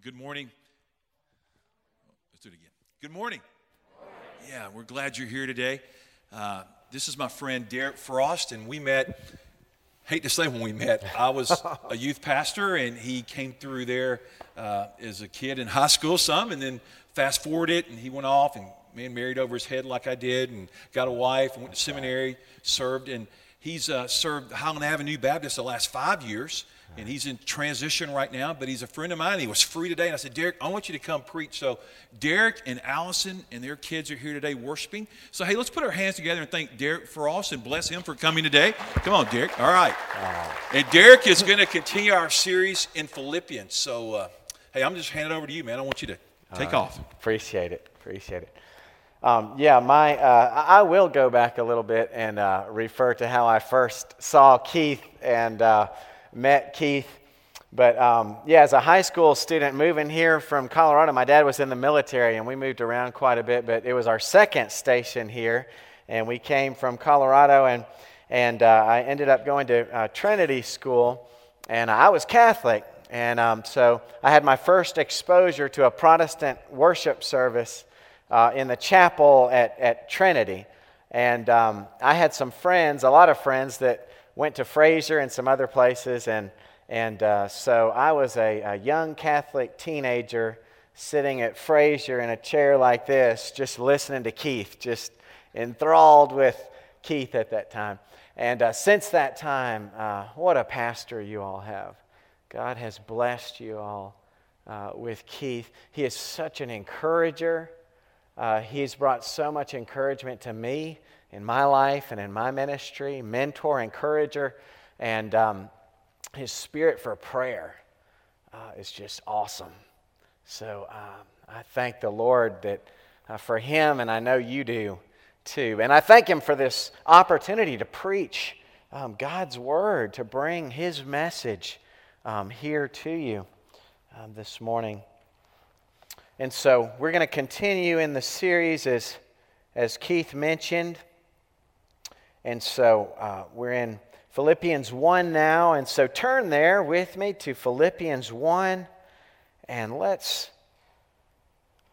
Well, good morning. Let's do it again. Good morning. Yeah, we're glad you're here today. Uh, this is my friend Derek Frost, and we met. Hate to say when we met, I was a youth pastor, and he came through there uh, as a kid in high school, some, and then fast forward it, and he went off and man married over his head like I did, and got a wife, and went to seminary, served, and he's uh, served Highland Avenue Baptist the last five years and he's in transition right now, but he's a friend of mine. He was free today, and I said, Derek, I want you to come preach. So, Derek and Allison and their kids are here today worshiping. So, hey, let's put our hands together and thank Derek Frost and bless him for coming today. Come on, Derek. All right. And Derek is going to continue our series in Philippians. So, uh, hey, I'm just handing it over to you, man. I want you to take off. Appreciate it. Appreciate it. Um, yeah, my uh, I will go back a little bit and uh, refer to how I first saw Keith and uh, met Keith. But um, yeah, as a high school student moving here from Colorado, my dad was in the military and we moved around quite a bit, but it was our second station here. And we came from Colorado and, and uh, I ended up going to uh, Trinity School and I was Catholic. And um, so I had my first exposure to a Protestant worship service uh, in the chapel at, at Trinity. And um, I had some friends, a lot of friends that went to Frazer and some other places. And, and uh, so I was a, a, young Catholic teenager sitting at Frazer in a chair like this, just listening to Keith, just enthralled with Keith at that time. And uh, since that time, uh, what a pastor you all have. God has blessed you all uh, with Keith. He is such an encourager. Uh, he's brought so much encouragement to me in my life and in my ministry, mentor, encourager, and um, his spirit for prayer uh, is just awesome. So um, I thank the Lord that uh, for him, and I know you do too. And I thank him for this opportunity to preach um, God's word, to bring his message um, here to you um, this morning. And so we're going to continue in the series as, as Keith mentioned. And so uh, we're in Philippians 1 now. And so turn there with me to Philippians 1 and let's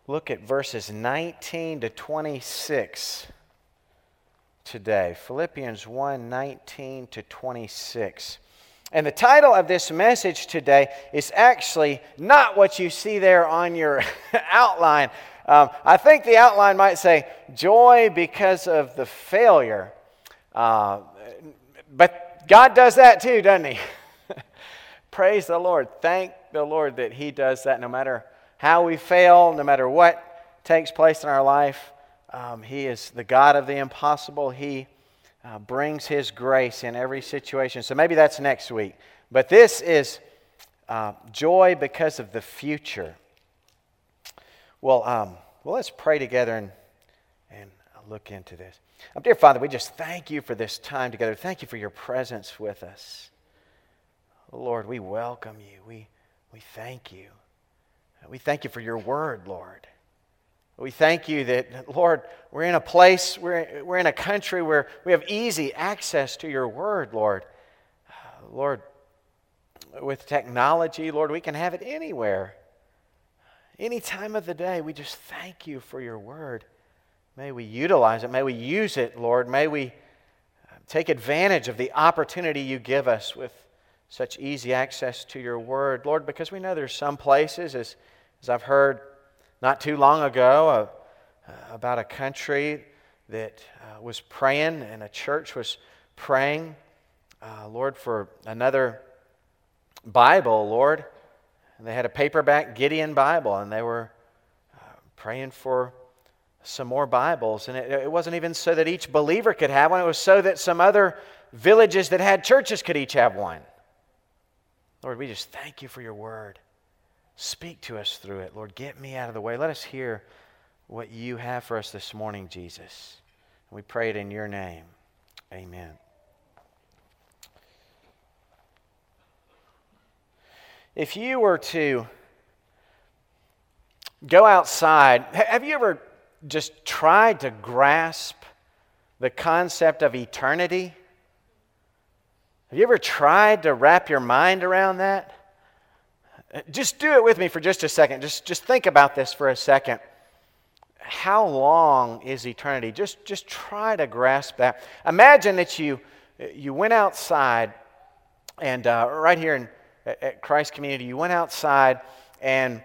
look at verses 19 to 26 today. Philippians 1 19 to 26. And the title of this message today is actually not what you see there on your outline. Um, I think the outline might say, Joy because of the failure. Uh, but God does that too, doesn't He? Praise the Lord. Thank the Lord that He does that no matter how we fail, no matter what takes place in our life. Um, he is the God of the impossible. He uh, brings His grace in every situation. So maybe that's next week. But this is uh, joy because of the future. Well, um, well, let's pray together and, and look into this. Um, dear Father, we just thank you for this time together. Thank you for your presence with us. Lord, we welcome you. We, we thank you. We thank you for your word, Lord. We thank you that, Lord, we're in a place, we're, we're in a country where we have easy access to your word, Lord. Lord, with technology, Lord, we can have it anywhere. Any time of the day, we just thank you for your word. May we utilize it. May we use it, Lord. May we uh, take advantage of the opportunity you give us with such easy access to your word, Lord, because we know there's some places, as, as I've heard not too long ago, uh, about a country that uh, was praying and a church was praying, uh, Lord, for another Bible, Lord. And they had a paperback Gideon Bible, and they were uh, praying for some more Bibles. And it, it, wasn't even so that each believer could have one, it was so that some other villages that had churches could each have one. Lord, we just thank you for your word. Speak to us through it. Lord, get me out of the way. Let us hear what you have for us this morning, Jesus. We pray it in your name. Amen. If you were to go outside, have you ever just tried to grasp the concept of eternity? Have you ever tried to wrap your mind around that? Just do it with me for just a second. Just, just think about this for a second. How long is eternity? Just, just try to grasp that. Imagine that you, you went outside, and uh, right here in, at Christ Community, you went outside and,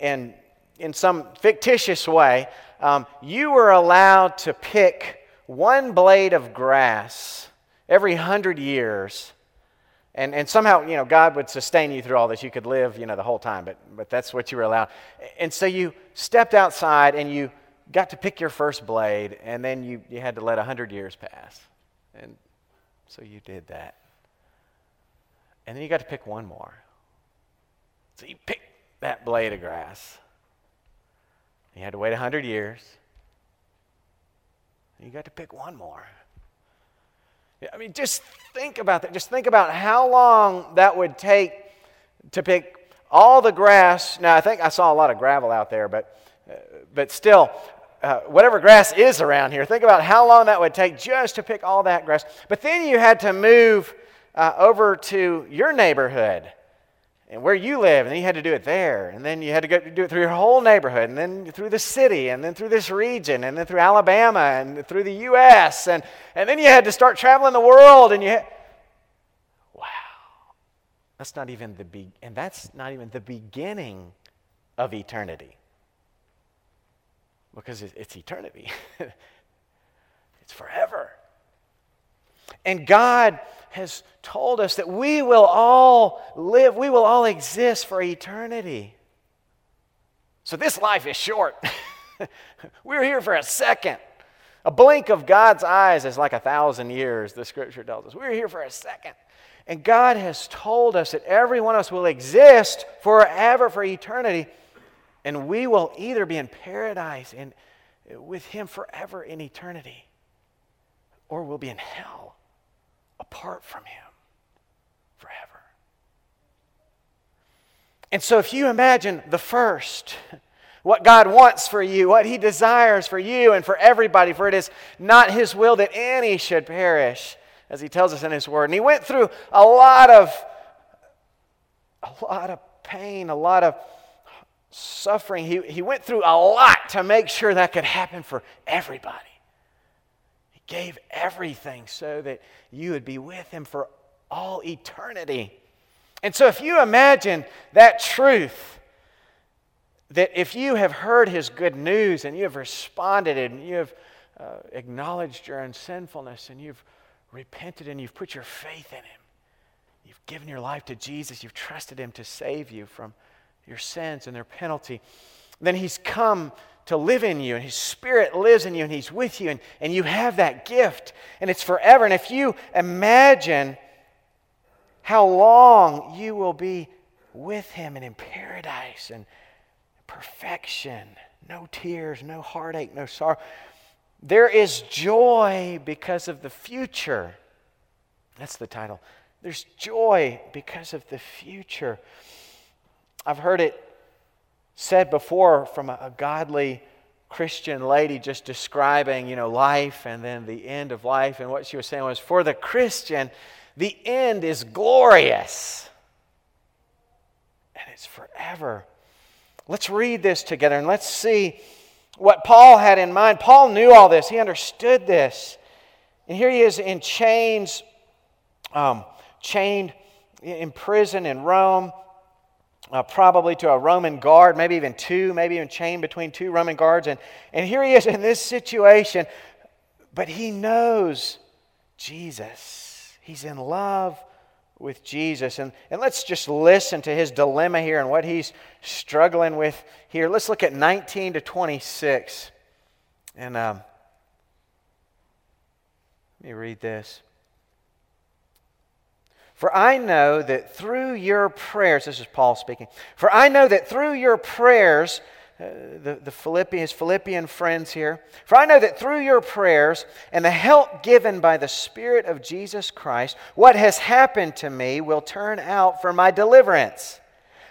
and in some fictitious way, um, you were allowed to pick one blade of grass every hundred years and, and somehow, you know, God would sustain you through all this. You could live, you know, the whole time, but, but that's what you were allowed. And so you stepped outside and you got to pick your first blade, and then you, you had to let 100 years pass. And so you did that. And then you got to pick one more. So you picked that blade of grass. You had to wait 100 years. You got to pick one more. I mean, just think about that. Just think about how long that would take to pick all the grass. Now, I think I saw a lot of gravel out there, but, uh, but still, uh, whatever grass is around here, think about how long that would take just to pick all that grass. But then you had to move uh, over to your neighborhood and where you live, and then you had to do it there, and then you had to go do it through your whole neighborhood, and then through the city, and then through this region, and then through Alabama, and through the U.S., and, and then you had to start traveling the world, and you had, wow, that's not even the be- and that's not even the beginning of eternity, because it's eternity, it's forever, and God has told us that we will all live, we will all exist for eternity. So this life is short. We're here for a second. A blink of God's eyes is like a thousand years, the scripture tells us. We're here for a second. And God has told us that every one of us will exist forever, for eternity. And we will either be in paradise and with Him forever in eternity, or we'll be in hell apart from Him forever. And so, if you imagine the first, what God wants for you, what He desires for you and for everybody, for it is not His will that any should perish, as He tells us in His Word. And He went through a lot of, a lot of pain, a lot of suffering. He, he went through a lot to make sure that could happen for everybody gave everything so that you would be with him for all eternity. And so, if you imagine that truth, that if you have heard his good news and you have responded and you have uh, acknowledged your own sinfulness and you've repented and you've put your faith in him, you've given your life to Jesus, you've trusted him to save you from your sins and their penalty, then he's come to live in you, and His Spirit lives in you, and He's with you, and, and you have that gift, and it's forever. And if you imagine how long you will be with Him and in paradise and perfection, no tears, no heartache, no sorrow, there is joy because of the future. That's the title. There's joy because of the future. I've heard it said before from a, godly Christian lady just describing, you know, life and then the end of life. And what she was saying was, for the Christian, the end is glorious. And it's forever. Let's read this together and let's see what Paul had in mind. Paul knew all this, he understood this. And here he is in chains, um, chained in prison in Rome uh, probably to a Roman guard, maybe even two, maybe even chained between two Roman guards. And, and here he is in this situation, but he knows Jesus. He's in love with Jesus. And, and let's just listen to his dilemma here and what he's struggling with here. Let's look at 19 to 26. And um, let me read this. For I know that through your prayers, this is Paul speaking, for I know that through your prayers, uh, the, the Philippians, Philippian friends here, for I know that through your prayers and the help given by the Spirit of Jesus Christ, what has happened to me will turn out for my deliverance.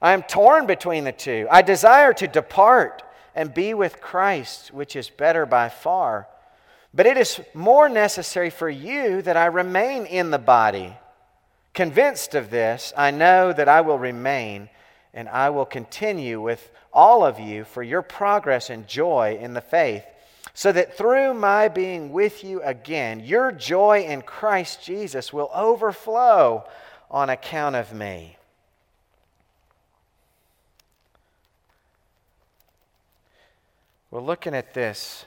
I am torn between the two. I desire to depart and be with Christ, which is better by far. But it is more necessary for you that I remain in the body. Convinced of this, I know that I will remain and I will continue with all of you for your progress and joy in the faith, so that through my being with you again, your joy in Christ Jesus will overflow on account of me. We're looking at this,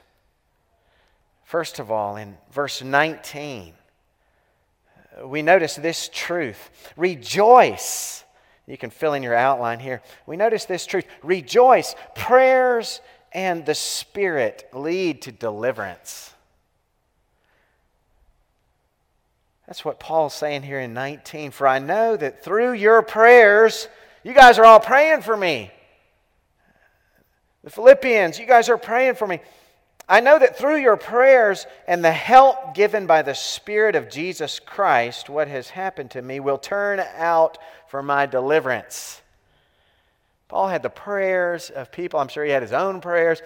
first of all, in verse 19. We notice this truth Rejoice. You can fill in your outline here. We notice this truth Rejoice. Prayers and the Spirit lead to deliverance. That's what Paul's saying here in 19. For I know that through your prayers, you guys are all praying for me. The Philippians, you guys are praying for me. I know that through your prayers and the help given by the Spirit of Jesus Christ, what has happened to me will turn out for my deliverance. Paul had the prayers of people. I'm sure he had his own prayers,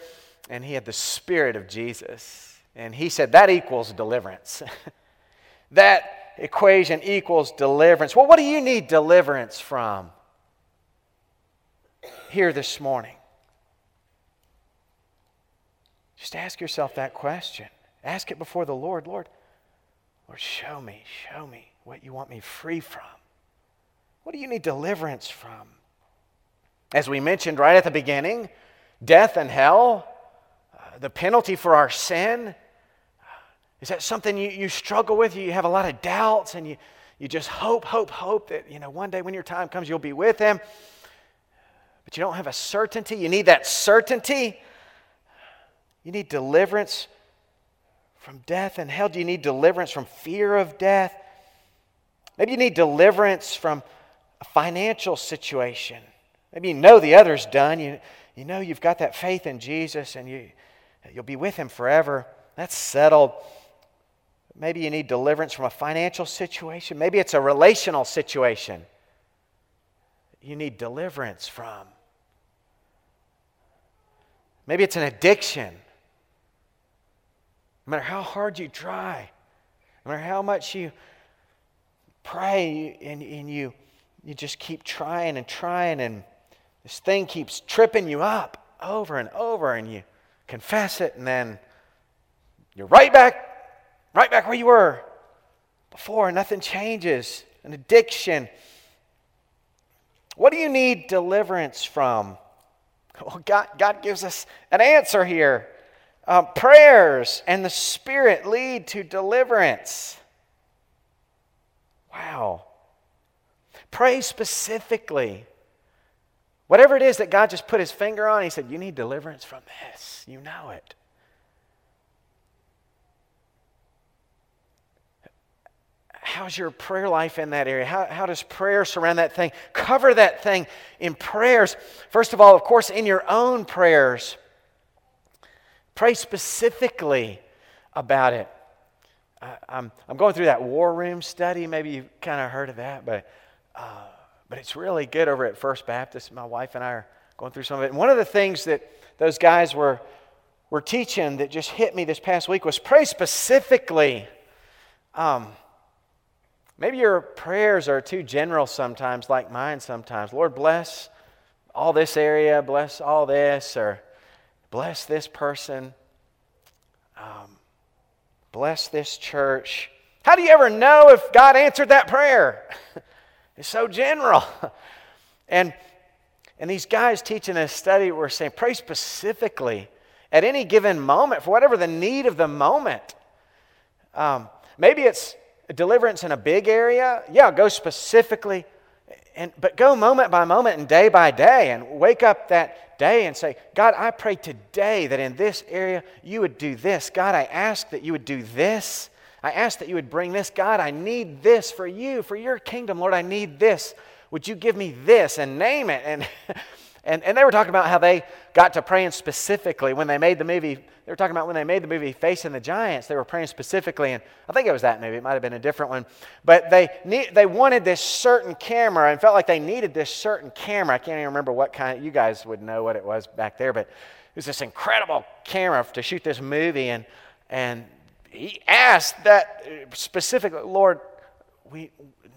and he had the Spirit of Jesus. And he said that equals deliverance. that equation equals deliverance. Well, what do you need deliverance from here this morning? Just ask yourself that question. Ask it before the Lord. Lord, Lord, show me, show me what you want me free from. What do you need deliverance from? As we mentioned right at the beginning, death and hell, uh, the penalty for our sin. Is that something you, you struggle with? You have a lot of doubts and you, you just hope, hope, hope that you know one day when your time comes you'll be with him. But you don't have a certainty. You need that certainty. You need deliverance from death and hell. Do you need deliverance from fear of death? Maybe you need deliverance from a financial situation. Maybe you know the other's done. You, you know you've got that faith in Jesus and you, you'll be with him forever. That's settled. Maybe you need deliverance from a financial situation. Maybe it's a relational situation you need deliverance from. Maybe it's an addiction. No matter how hard you try, no matter how much you pray and, and you, you just keep trying and trying, and this thing keeps tripping you up over and over, and you confess it, and then you're right back, right back where you were before. Nothing changes. An addiction. What do you need deliverance from? Well, God, God gives us an answer here. Uh, prayers and the Spirit lead to deliverance. Wow. Pray specifically. Whatever it is that God just put his finger on, he said, You need deliverance from this. You know it. How's your prayer life in that area? How, how does prayer surround that thing? Cover that thing in prayers. First of all, of course, in your own prayers. Pray specifically about it. I, am I'm going through that war room study. Maybe you've kind of heard of that, but, uh, but it's really good over at First Baptist. My wife and I are going through some of it. And one of the things that those guys were, were teaching that just hit me this past week was pray specifically. Um, maybe your prayers are too general sometimes, like mine sometimes. Lord, bless all this area, bless all this, or bless this person, um, bless this church. How do you ever know if God answered that prayer? it's so general. and, and these guys teaching this study were saying, pray specifically at any given moment for whatever the need of the moment. Um, maybe it's deliverance in a big area. Yeah, go specifically and, but go moment by moment and day by day and wake up that day and say, God, I pray today that in this area you would do this. God, I ask that you would do this. I ask that you would bring this. God, I need this for you, for your kingdom. Lord, I need this. Would you give me this and name it? And, And, and they were talking about how they got to praying specifically when they made the movie. They were talking about when they made the movie Facing the Giants, they were praying specifically. And I think it was that movie. It might have been a different one. But they, need, they wanted this certain camera and felt like they needed this certain camera. I can't even remember what kind. You guys would know what it was back there. But it was this incredible camera to shoot this movie. And, and he asked that specifically, Lord, we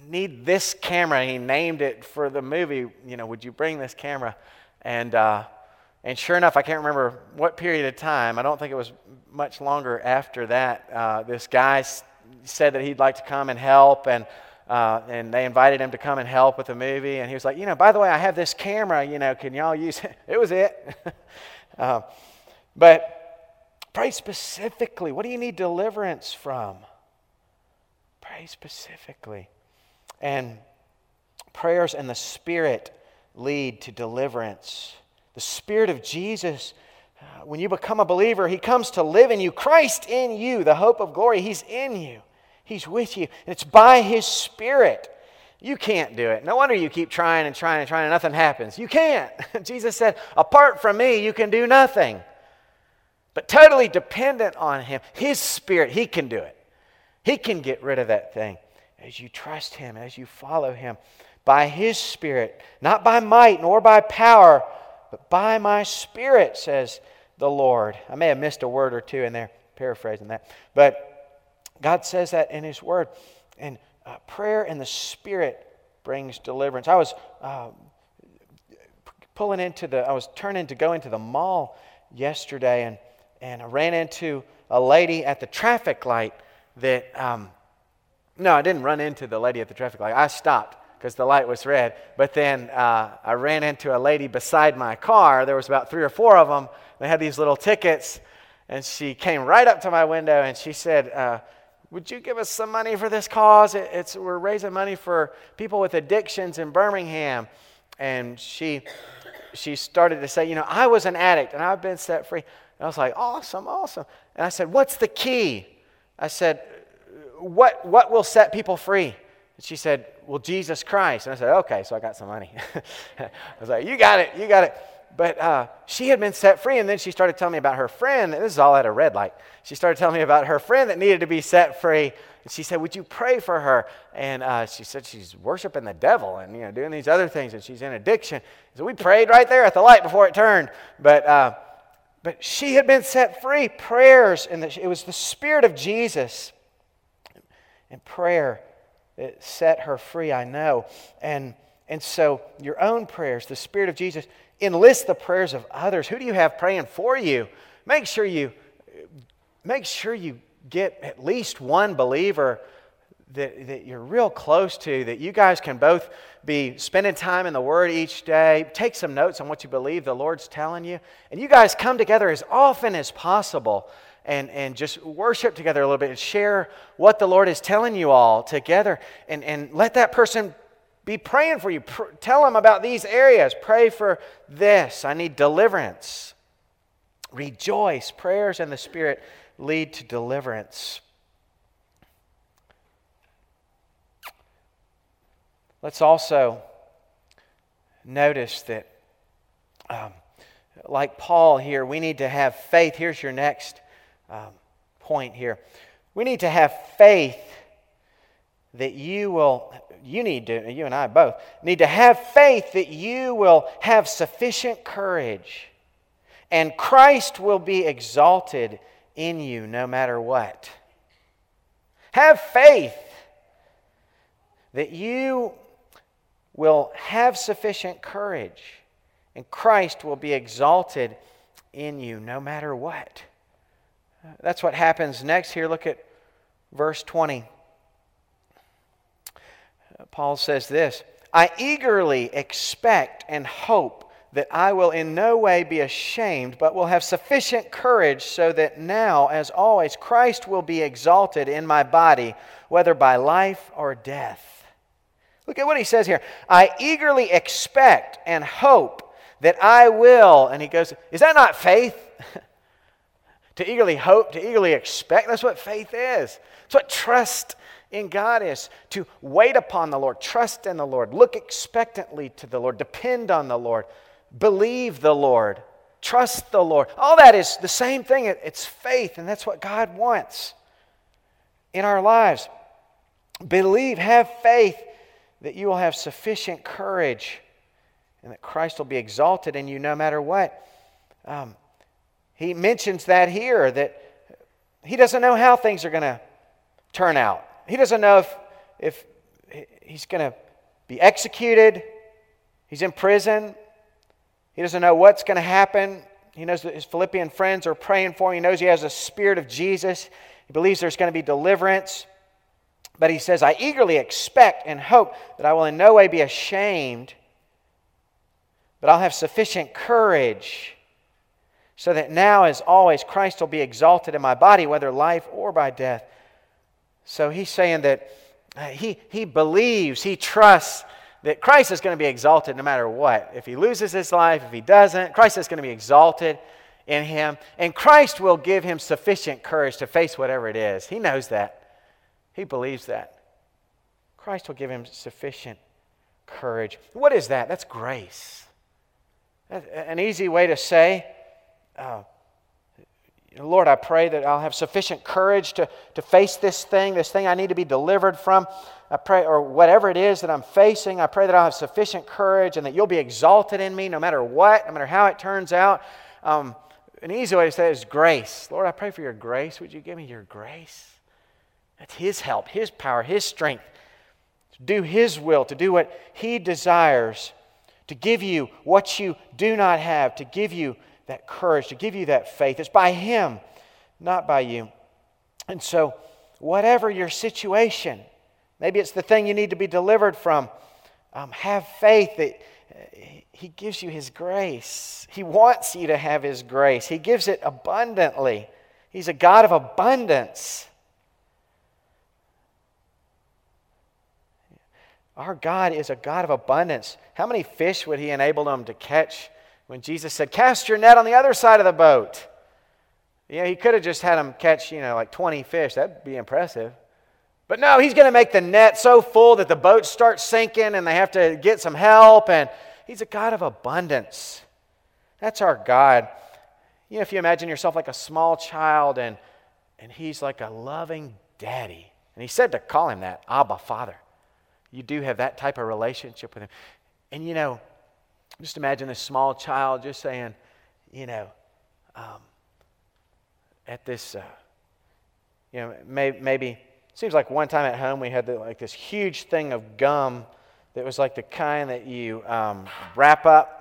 need this camera. He named it for the movie. You know, would you bring this camera? And, uh, and sure enough, I can't remember what period of time. I don't think it was much longer after that. Uh, this guy s- said that he'd like to come and help, and, uh, and they invited him to come and help with the movie. And he was like, you know, by the way, I have this camera. You know, can y'all use it? It was it. uh, but pray specifically. What do you need deliverance from? Pray specifically. And prayers and the Spirit lead to deliverance. The Spirit of Jesus, uh, when you become a believer, He comes to live in you. Christ in you, the hope of glory, He's in you, He's with you. And it's by His Spirit. You can't do it. No wonder you keep trying and trying and trying and nothing happens. You can't. Jesus said, apart from me, you can do nothing. But totally dependent on Him, His Spirit, He can do it. He can get rid of that thing as you trust Him, as you follow Him, by His Spirit, not by might nor by power, but by my Spirit, says the Lord. I may have missed a word or two in there, paraphrasing that. But God says that in His Word. And uh, prayer and the Spirit brings deliverance. I was uh, pulling into the, I was turning to go into the mall yesterday, and, and I ran into a lady at the traffic light that, um, no, I didn't run into the lady at the traffic light. I stopped because the light was red. But then uh, I ran into a lady beside my car. There was about three or four of them. They had these little tickets, and she came right up to my window and she said, uh, "Would you give us some money for this cause? It, it's we're raising money for people with addictions in Birmingham." And she she started to say, "You know, I was an addict and I've been set free." And I was like, "Awesome, awesome." And I said, "What's the key?" I said, what, what will set people free? And she said, Well, Jesus Christ. And I said, Okay, so I got some money. I was like, You got it, you got it. But uh, she had been set free, and then she started telling me about her friend. And This is all at a red light. She started telling me about her friend that needed to be set free. And she said, Would you pray for her? And uh, she said she's worshiping the devil and you know, doing these other things, and she's in addiction. So we prayed right there at the light before it turned. But, uh, but she had been set free. Prayers, and it was the Spirit of Jesus and prayer set her free, I know. And, and so, your own prayers, the Spirit of Jesus, enlist the prayers of others. Who do you have praying for you? Make sure you, make sure you get at least one believer that, that you're real close to, that you guys can both be spending time in the Word each day. Take some notes on what you believe the Lord's telling you. And you guys come together as often as possible and, and just worship together a little bit and share what the Lord is telling you all together. And, and let that person be praying for you. Pr- tell them about these areas. Pray for this. I need deliverance. Rejoice. Prayers and the Spirit lead to deliverance. Let's also notice that, um, like Paul here, we need to have faith. Here's your next um, point here. We need to have faith that you will, you need to, you and I both, need to have faith that you will have sufficient courage and Christ will be exalted in you no matter what. Have faith that you will have sufficient courage and Christ will be exalted in you no matter what. That's what happens next here. Look at verse 20. Paul says this I eagerly expect and hope that I will in no way be ashamed, but will have sufficient courage so that now, as always, Christ will be exalted in my body, whether by life or death. Look at what he says here. I eagerly expect and hope that I will, and he goes, Is that not faith? to eagerly hope, to eagerly expect. That's what faith is. It's what trust in God is to wait upon the Lord, trust in the Lord, look expectantly to the Lord, depend on the Lord. believe the Lord, trust the Lord. All that is the same thing. It's faith, and that's what God wants in our lives. Believe, have faith that you will have sufficient courage and that Christ will be exalted in you no matter what. Um, he mentions that here that he doesn't know how things are going to turn out. He doesn't know if, if he's going to be executed, he's in prison, he doesn't know what's going to happen. He knows that his Philippian friends are praying for him. He knows he has the Spirit of Jesus. He believes there's going to be deliverance. But he says, I eagerly expect and hope that I will in no way be ashamed, but I'll have sufficient courage so that now, as always, Christ will be exalted in my body, whether life or by death. So he's saying that uh, he, he believes, he trusts that Christ is going to be exalted no matter what. If he loses his life, if he doesn't, Christ is going to be exalted in him. And Christ will give him sufficient courage to face whatever it is. He knows that. He believes that. Christ will give him sufficient courage. What is that? That's grace. An easy way to say, uh, Lord, I pray that I'll have sufficient courage to, to face this thing, this thing I need to be delivered from. I pray, or whatever it is that I'm facing, I pray that I'll have sufficient courage and that you'll be exalted in me no matter what, no matter how it turns out. Um, an easy way to say it is grace. Lord, I pray for your grace. Would you give me your grace? That's His help, His power, His strength to do His will, to do what He desires, to give you what you do not have, to give you that courage, to give you that faith. It's by Him, not by you. And so, whatever your situation, maybe it's the thing you need to be delivered from, um, have faith that uh, He gives you His grace. He wants you to have His grace, He gives it abundantly. He's a God of abundance. Our God is a God of abundance. How many fish would He enable them to catch when Jesus said, Cast your net on the other side of the boat? Yeah, He could have just had them catch, you know, like 20 fish. That'd be impressive. But no, He's going to make the net so full that the boat starts sinking and they have to get some help. And He's a God of abundance. That's our God. You know, if you imagine yourself like a small child and, and He's like a loving daddy. And He said to call Him that, Abba, Father you do have that type of relationship with Him. And you know, just imagine this small child just saying, you know, um, at this, uh, you know, may, maybe, seems like one time at home we had the, like this huge thing of gum that was like the kind that you um, wrap up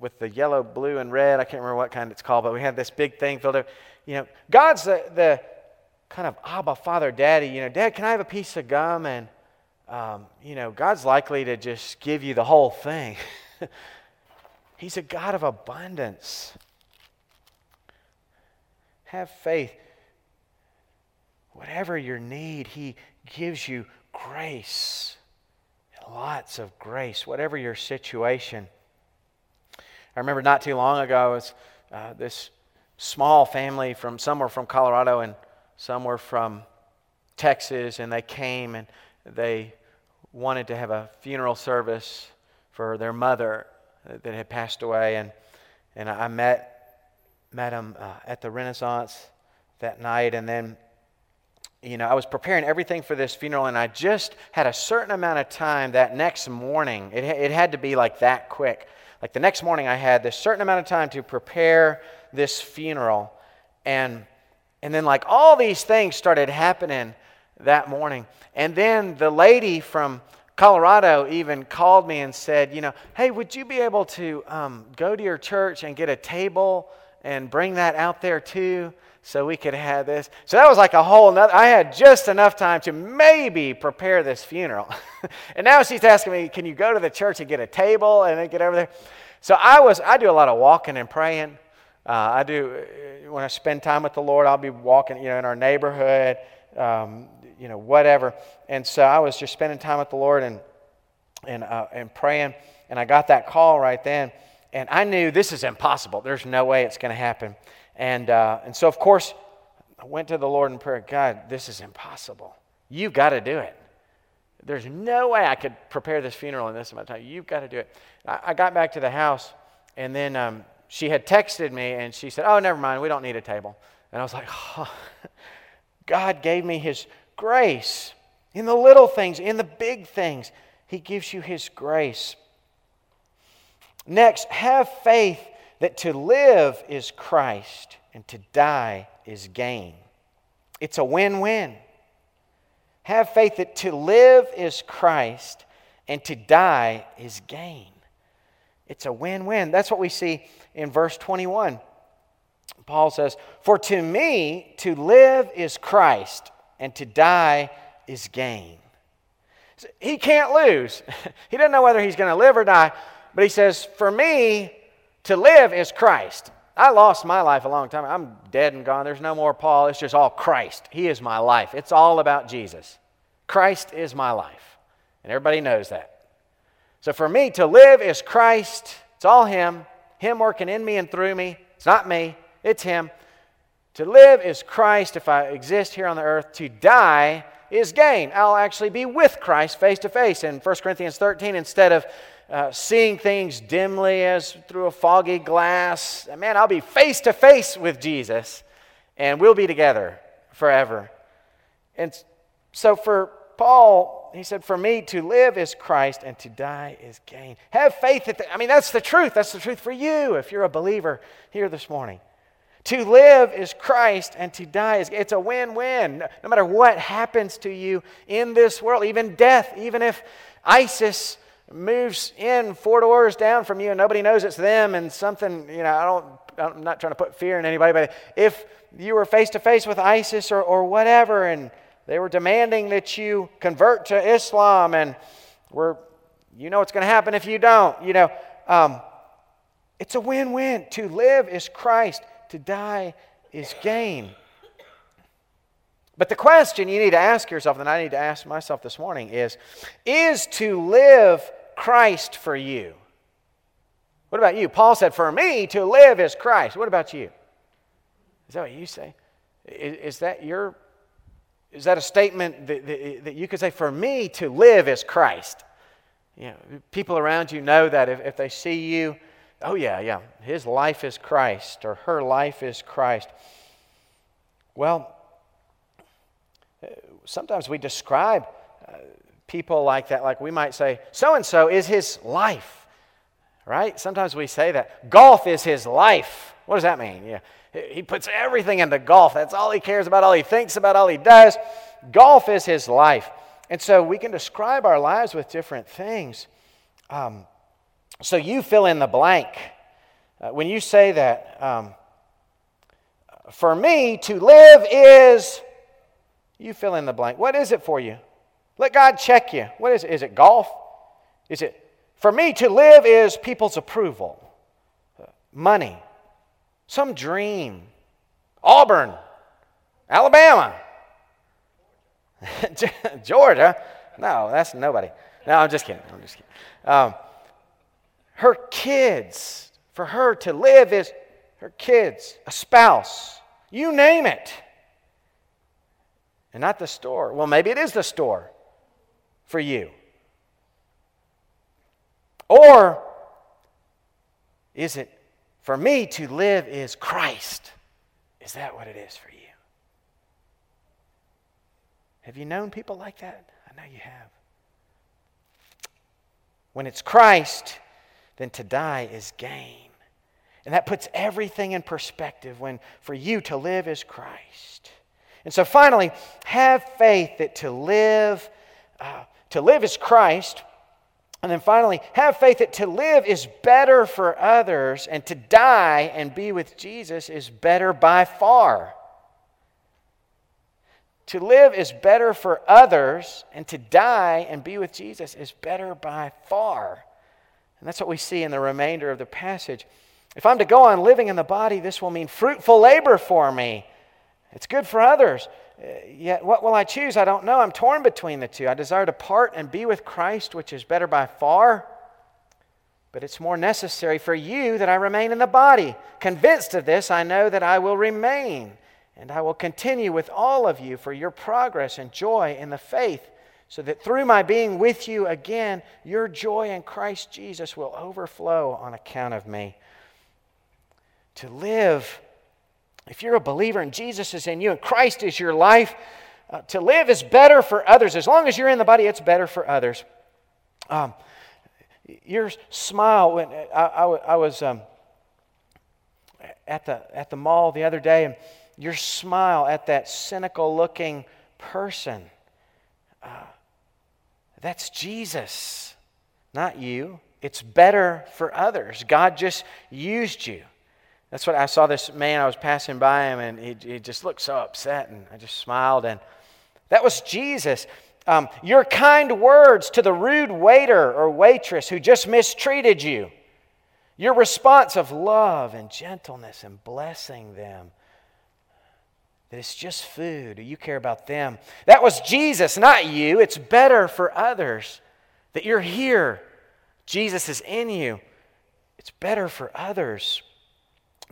with the yellow, blue, and red. I can't remember what kind it's called, but we had this big thing filled up. You know, God's the, the kind of Abba, Father, Daddy. You know, Dad, can I have a piece of gum? And um, you know, God's likely to just give you the whole thing. He's a God of abundance. Have faith. Whatever your need, He gives you grace. Lots of grace, whatever your situation. I remember not too long ago, was uh, this small family from somewhere from Colorado and somewhere from Texas, and they came and they wanted to have a funeral service for their mother that had passed away. And, and I met, met them uh, at the Renaissance that night. And then, you know, I was preparing everything for this funeral, and I just had a certain amount of time that next morning. It, it had to be like that quick. Like the next morning, I had this certain amount of time to prepare this funeral. And, and then, like, all these things started happening that morning. And then the lady from Colorado even called me and said, you know, hey, would you be able to um, go to your church and get a table and bring that out there too? So we could have this. So that was like a whole nother. I had just enough time to maybe prepare this funeral. and now she's asking me, can you go to the church and get a table and then get over there? So I was, I do a lot of walking and praying. Uh, I do, when I spend time with the Lord, I'll be walking, you know, in our neighborhood, um, you know, whatever. And so I was just spending time with the Lord and, and, uh, and praying. And I got that call right then. And I knew this is impossible. There's no way it's going to happen. And, uh, and so, of course, I went to the Lord in prayer God, this is impossible. You've got to do it. There's no way I could prepare this funeral in this amount of time. You've got to do it. I, I got back to the house and then um, she had texted me and she said, Oh, never mind, we don't need a table. And I was like, oh, God gave me His grace in the little things, in the big things. He gives you His grace. Next, have faith that to live is Christ and to die is gain. It's a win win. Have faith that to live is Christ and to die is gain. It's a win win. That's what we see in verse 21. Paul says, For to me, to live is Christ, and to die is gain. He can't lose. he doesn't know whether he's going to live or die, but he says, For me, to live is Christ. I lost my life a long time. I'm dead and gone. There's no more Paul. It's just all Christ. He is my life. It's all about Jesus. Christ is my life. And everybody knows that. So for me, to live is Christ. It's all Him. Him working in me and through me. It's not me, it's Him. To live is Christ if I exist here on the earth. To die is gain. I'll actually be with Christ face to face. In 1 Corinthians 13, instead of uh, seeing things dimly as through a foggy glass, man, I'll be face to face with Jesus and we'll be together forever. And so for Paul, he said, For me to live is Christ and to die is gain. Have faith that, the, I mean, that's the truth. That's the truth for you if you're a believer here this morning. To live is Christ and to die is it's a win-win. No matter what happens to you in this world, even death, even if ISIS moves in four doors down from you and nobody knows it's them and something, you know, I don't I'm not trying to put fear in anybody, but if you were face to face with ISIS or, or whatever and they were demanding that you convert to Islam, and we're, you know what's going to happen if you don't. You know, um, it's a win win. To live is Christ, to die is gain. But the question you need to ask yourself, and I need to ask myself this morning, is Is to live Christ for you? What about you? Paul said, For me, to live is Christ. What about you? Is that what you say? Is, is that your is that a statement that, that, that, you could say, for me to live is Christ? You know, people around you know that if, if they see you, oh, yeah, yeah, his life is Christ or her life is Christ. Well, sometimes we describe uh, people like that, like we might say, so and so is his life, right? Sometimes we say that. Golf is his life. What does that mean? Yeah. He puts everything into golf. That's all he cares about, all he thinks about, all he does. Golf is his life. And so we can describe our lives with different things. Um, so you fill in the blank. Uh, when you say that, um, for me, to live is, you fill in the blank. What is it for you? Let God check you. What is it? Is it golf? Is it, for me, to live is people's approval, money, some dream. Auburn, Alabama, Georgia. No, that's nobody. No, I'm just kidding. I'm just kidding. Um, her kids, for her to live is her kids, a spouse, you name it. And not the store. Well, maybe it is the store for you. Or is it for me to live is Christ. Is that what it is for you? Have you known people like that? I know you have. When it's Christ, then to die is gain. And that puts everything in perspective when for you to live is Christ. And so finally, have faith that to live, uh, to live is Christ and then finally, have faith that to live is better for others, and to die and be with Jesus is better by far. To live is better for others, and to die and be with Jesus is better by far. And that's what we see in the remainder of the passage. If I'm to go on living in the body, this will mean fruitful labor for me. It's good for others. Uh, yet what will I choose? I don't know. I'm torn between the two. I desire to part and be with Christ, which is better by far. But it's more necessary for you that I remain in the body. Convinced of this, I know that I will remain, and I will continue with all of you for your progress and joy in the faith, so that through my being with you again, your joy in Christ Jesus will overflow on account of me. to live, if you're a believer and Jesus is in you and Christ is your life, uh, to live is better for others. As long as you're in the body, it's better for others. Um, your smile, when I, I, I was um, at, the, at the mall the other day, and your smile at that cynical looking person, uh, that's Jesus, not you. It's better for others. God just used you. That's what I saw this man, I was passing by him, and he, he just looked so upset, and I just smiled, and that was Jesus. Um, your kind words to the rude waiter or waitress who just mistreated you. Your response of love and gentleness and blessing them. That it's just food. You care about them. That was Jesus, not you. It's better for others that you're here. Jesus is in you. It's better for others.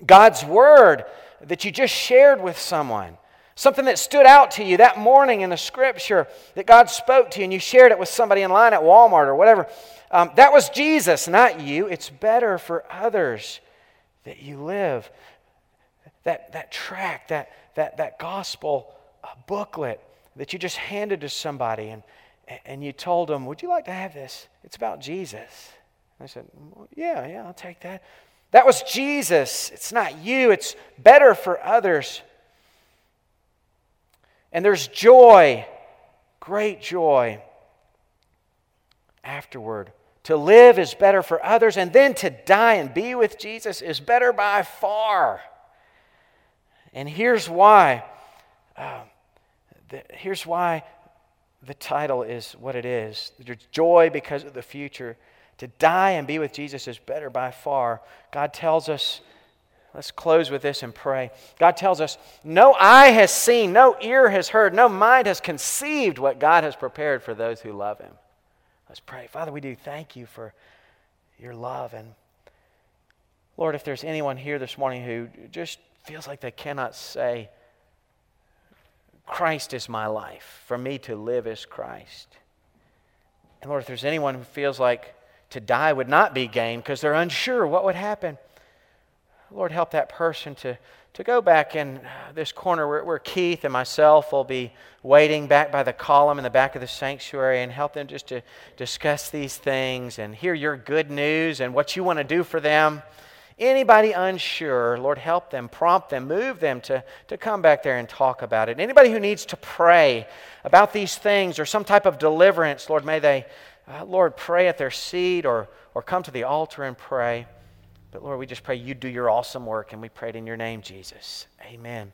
God's word that you just shared with someone. Something that stood out to you that morning in the scripture that God spoke to you and you shared it with somebody in line at Walmart or whatever. Um, that was Jesus, not you. It's better for others that you live. That, that track, that, that, that gospel uh, booklet that you just handed to somebody and, and you told them, Would you like to have this? It's about Jesus. I said, Yeah, yeah, I'll take that. That was Jesus. It's not you, it's better for others. And there's joy, great joy afterward. To live is better for others, and then to die and be with Jesus is better by far. And here's why. Uh, the, here's why the title is what it is. There's joy because of the future. To die and be with Jesus is better by far. God tells us Let's close with this and pray. God tells us, No eye has seen, no ear has heard, no mind has conceived what God has prepared for those who love Him. Let's pray. Father, we do thank you for your love. And Lord, if there's anyone here this morning who just feels like they cannot say, Christ is my life, for me to live is Christ. And Lord, if there's anyone who feels like to die would not be gain because they're unsure what would happen. Lord, help that person to, to go back in uh, this corner where, where Keith and myself will be waiting back by the column in the back of the sanctuary and help them just to discuss these things and hear your good news and what you want to do for them. Anybody unsure, Lord, help them, prompt them, move them to, to come back there and talk about it. Anybody who needs to pray about these things or some type of deliverance, Lord, may they, uh, Lord, pray at their seat or, or come to the altar and pray. But Lord, we just pray you do your awesome work, and we pray it in your name, Jesus. Amen.